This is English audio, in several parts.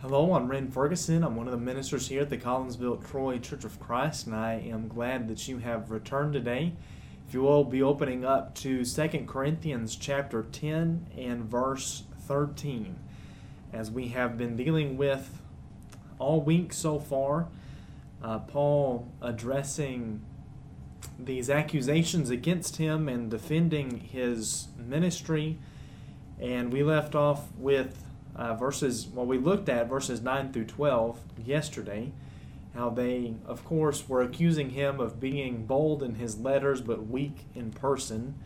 Hello, I'm Ren Ferguson. I'm one of the ministers here at the Collinsville Troy Church of Christ, and I am glad that you have returned today. If you will be opening up to 2 Corinthians chapter 10 and verse 13, as we have been dealing with all week so far, uh, Paul addressing these accusations against him and defending his ministry. And we left off with uh, verses, well, we looked at verses 9 through 12 yesterday, how they, of course, were accusing him of being bold in his letters but weak in person.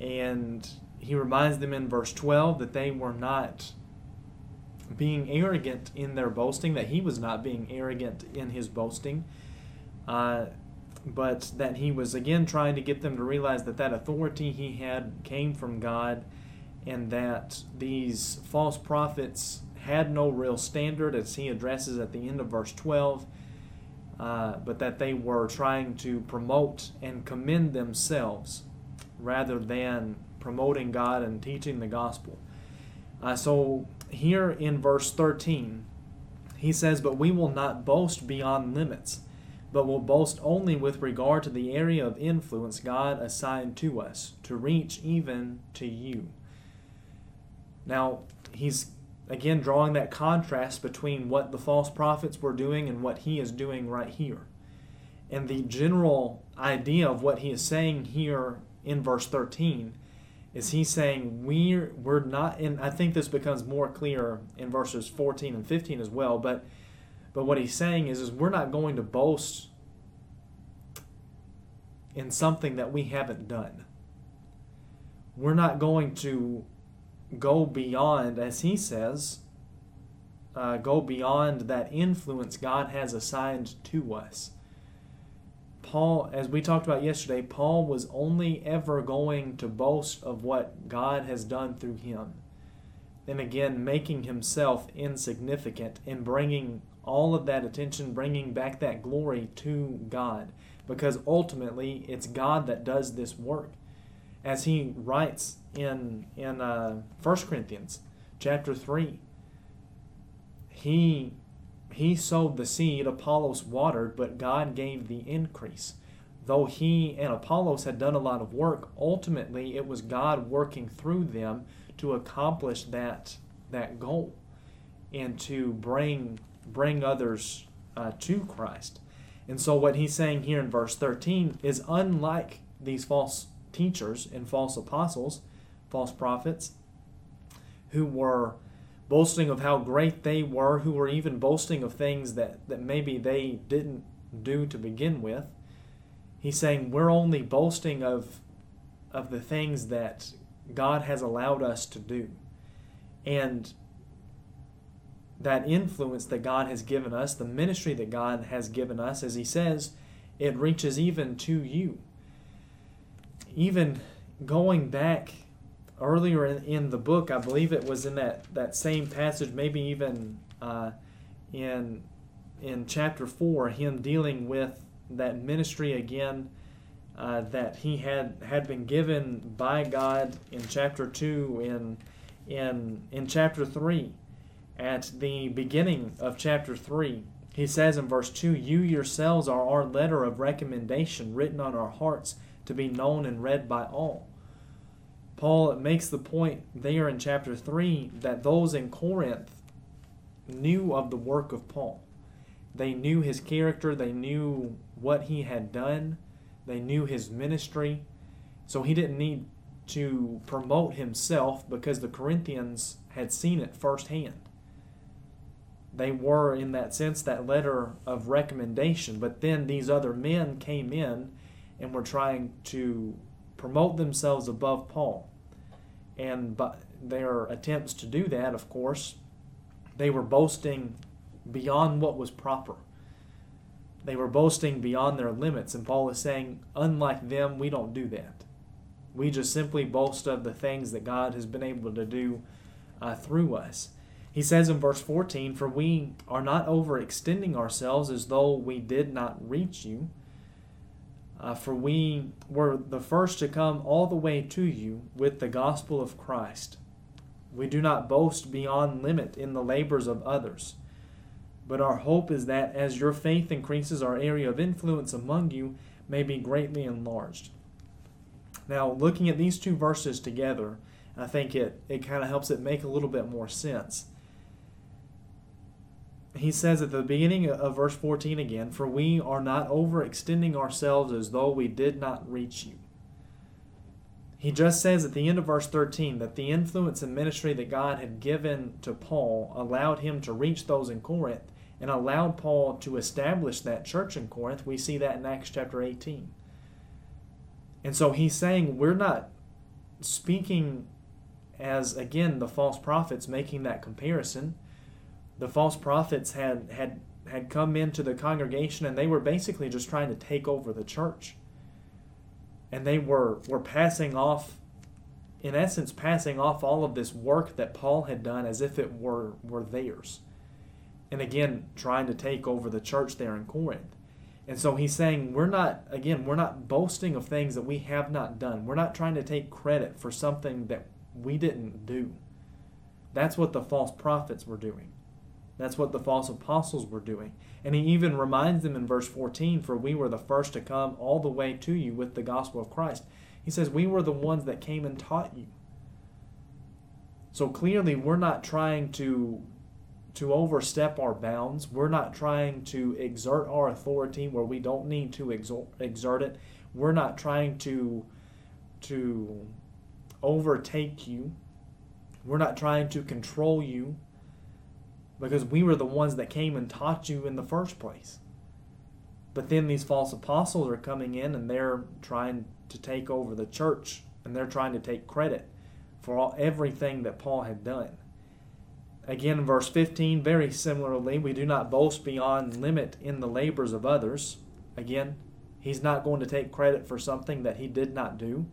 And he reminds them in verse 12 that they were not being arrogant in their boasting, that he was not being arrogant in his boasting. Uh, but that he was again trying to get them to realize that that authority he had came from God and that these false prophets had no real standard as he addresses at the end of verse 12 uh, but that they were trying to promote and commend themselves rather than promoting God and teaching the gospel. Uh, so here in verse 13, he says, But we will not boast beyond limits but will boast only with regard to the area of influence God assigned to us, to reach even to you. Now, he's again drawing that contrast between what the false prophets were doing and what he is doing right here. And the general idea of what he is saying here in verse 13 is he's saying we're we're not and I think this becomes more clear in verses 14 and 15 as well, but but what he's saying is, is we're not going to boast in something that we haven't done. We're not going to go beyond, as he says, uh, go beyond that influence God has assigned to us. Paul, as we talked about yesterday, Paul was only ever going to boast of what God has done through him. And again, making himself insignificant and bringing all of that attention, bringing back that glory to God. Because ultimately, it's God that does this work. As he writes in, in uh, 1 Corinthians chapter 3, he, he sowed the seed, Apollos watered, but God gave the increase. Though he and Apollos had done a lot of work, ultimately it was God working through them to accomplish that, that goal and to bring bring others uh, to Christ. And so, what he's saying here in verse 13 is unlike these false teachers and false apostles, false prophets, who were boasting of how great they were, who were even boasting of things that, that maybe they didn't do to begin with. He's saying we're only boasting of, of the things that God has allowed us to do. And that influence that God has given us, the ministry that God has given us, as He says, it reaches even to you. Even going back earlier in, in the book, I believe it was in that, that same passage, maybe even uh, in in chapter four, him dealing with that ministry again uh, that he had had been given by God in chapter two, in in in chapter three at the beginning of chapter 3. He says in verse 2 You yourselves are our letter of recommendation written on our hearts to be known and read by all. Paul makes the point there in chapter 3 that those in Corinth knew of the work of Paul. They knew his character, they knew what he had done, they knew his ministry. So he didn't need to promote himself because the Corinthians had seen it firsthand they were, in that sense, that letter of recommendation. But then these other men came in and were trying to promote themselves above Paul. And but their attempts to do that, of course, they were boasting beyond what was proper. They were boasting beyond their limits. And Paul is saying, unlike them, we don't do that. We just simply boast of the things that God has been able to do uh, through us. He says in verse 14, For we are not overextending ourselves as though we did not reach you. Uh, for we were the first to come all the way to you with the gospel of Christ. We do not boast beyond limit in the labors of others. But our hope is that as your faith increases, our area of influence among you may be greatly enlarged. Now, looking at these two verses together, I think it, it kind of helps it make a little bit more sense. He says at the beginning of verse 14 again, For we are not overextending ourselves as though we did not reach you. He just says at the end of verse 13 that the influence and ministry that God had given to Paul allowed him to reach those in Corinth and allowed Paul to establish that church in Corinth. We see that in Acts chapter 18. And so he's saying we're not speaking as, again, the false prophets making that comparison. The false prophets had, had, had come into the congregation and they were basically just trying to take over the church. And they were, were passing off, in essence, passing off all of this work that Paul had done as if it were, were theirs and again trying to take over the church there in Corinth. And so he's saying we're not again we're not boasting of things that we have not done. We're not trying to take credit for something that we didn't do. That's what the false prophets were doing. That's what the false apostles were doing. And he even reminds them in verse 14 for we were the first to come all the way to you with the gospel of Christ. He says we were the ones that came and taught you. So clearly we're not trying to to overstep our bounds. We're not trying to exert our authority where we don't need to exert it. We're not trying to to overtake you. We're not trying to control you because we were the ones that came and taught you in the first place. But then these false apostles are coming in and they're trying to take over the church and they're trying to take credit for all, everything that Paul had done. Again, in verse 15, very similarly, we do not boast beyond limit in the labors of others. Again, he's not going to take credit for something that he did not do.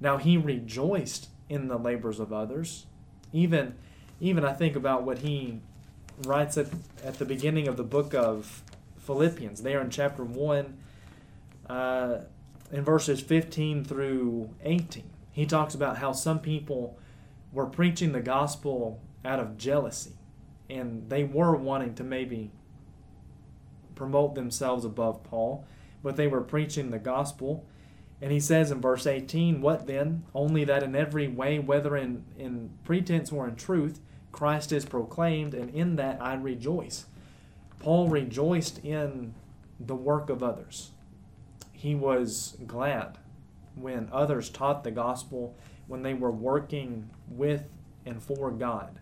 Now, he rejoiced in the labors of others. Even, even I think about what he writes at, at the beginning of the book of Philippians, there in chapter 1, uh, in verses 15 through 18. He talks about how some people were preaching the gospel out of jealousy. And they were wanting to maybe promote themselves above Paul, but they were preaching the gospel. And he says in verse 18, What then? Only that in every way, whether in, in pretense or in truth, Christ is proclaimed, and in that I rejoice. Paul rejoiced in the work of others. He was glad when others taught the gospel, when they were working with and for God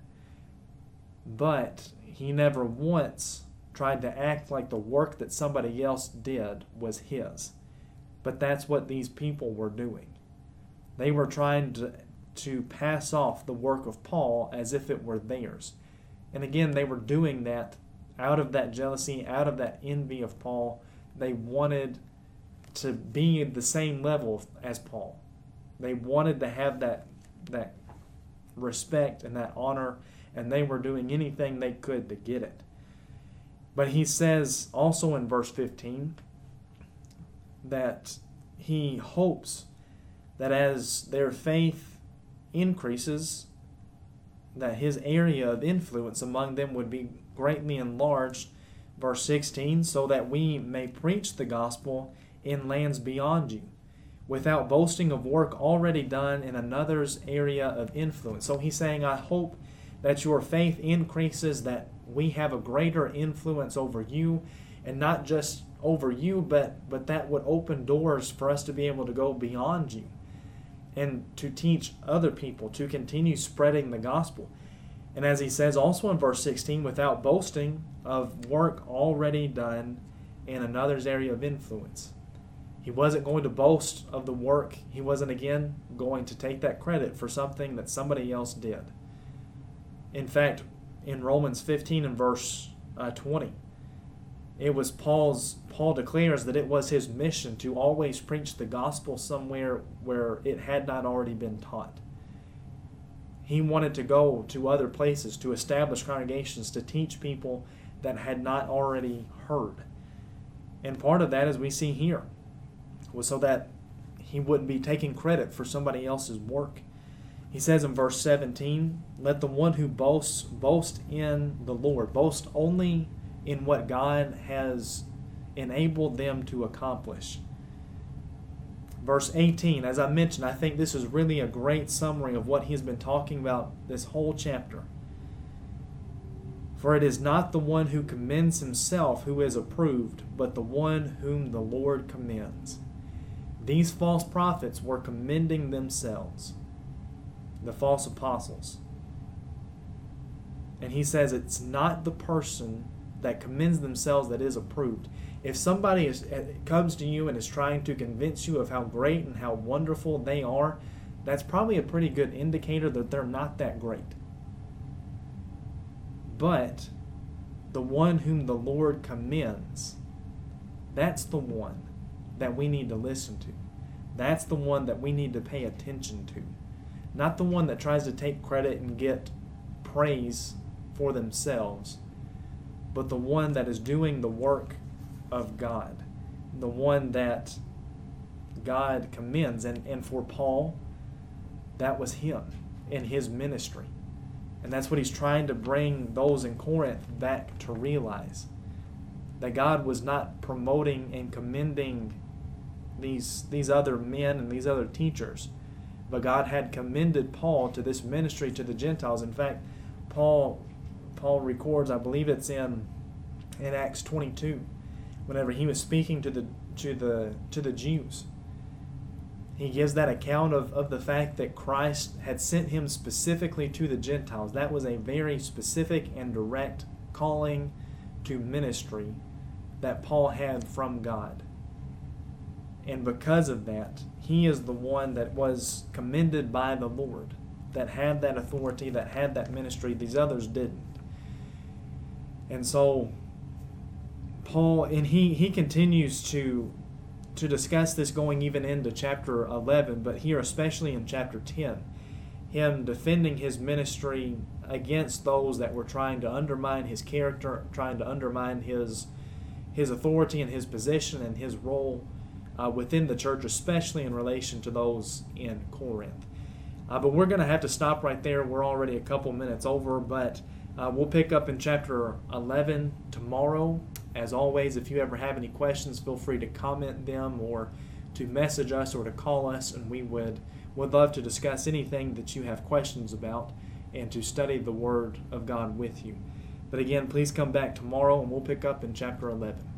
but he never once tried to act like the work that somebody else did was his. But that's what these people were doing. They were trying to, to pass off the work of Paul as if it were theirs. And again, they were doing that out of that jealousy, out of that envy of Paul. They wanted to be at the same level as Paul. They wanted to have that that respect and that honor and they were doing anything they could to get it. But he says also in verse 15 that he hopes that as their faith increases, that his area of influence among them would be greatly enlarged. Verse 16, so that we may preach the gospel in lands beyond you, without boasting of work already done in another's area of influence. So he's saying, I hope that your faith increases, that we have a greater influence over you, and not just over you, but, but that would open doors for us to be able to go beyond you and to teach other people, to continue spreading the gospel. And as he says also in verse 16, without boasting of work already done in another's area of influence. He wasn't going to boast of the work. He wasn't again going to take that credit for something that somebody else did. In fact, in Romans 15 and verse uh, 20, it was Paul's Paul declares that it was his mission to always preach the gospel somewhere where it had not already been taught. He wanted to go to other places to establish congregations to teach people that had not already heard. And part of that, as we see here, was so that he wouldn't be taking credit for somebody else's work. He says in verse 17, Let the one who boasts boast in the Lord, boast only in what God has enabled them to accomplish. Verse 18, as I mentioned, I think this is really a great summary of what he's been talking about this whole chapter. For it is not the one who commends himself who is approved, but the one whom the Lord commends. These false prophets were commending themselves, the false apostles. And he says it's not the person that commends themselves that is approved. If somebody is, uh, comes to you and is trying to convince you of how great and how wonderful they are, that's probably a pretty good indicator that they're not that great. But the one whom the Lord commends, that's the one that we need to listen to. That's the one that we need to pay attention to. Not the one that tries to take credit and get praise for themselves, but the one that is doing the work of God, the one that God commends. And, and for Paul, that was him in his ministry. And that's what he's trying to bring those in Corinth back to realize that God was not promoting and commending these these other men and these other teachers, but God had commended Paul to this ministry to the Gentiles. In fact, Paul Paul records, I believe it's in in Acts 22, whenever he was speaking to the to the to the Jews he gives that account of, of the fact that Christ had sent him specifically to the Gentiles. That was a very specific and direct calling to ministry that Paul had from God. And because of that, he is the one that was commended by the Lord, that had that authority, that had that ministry. These others didn't. And so, Paul, and he, he continues to to discuss this going even into chapter 11, but here, especially in chapter 10, him defending his ministry against those that were trying to undermine his character, trying to undermine his his authority and his position and his role uh, within the church, especially in relation to those in Corinth. Uh, but we're going to have to stop right there. We're already a couple minutes over, but uh, we'll pick up in chapter 11 tomorrow. As always, if you ever have any questions, feel free to comment them or to message us or to call us, and we would would love to discuss anything that you have questions about and to study the Word of God with you. But again, please come back tomorrow and we'll pick up in chapter 11.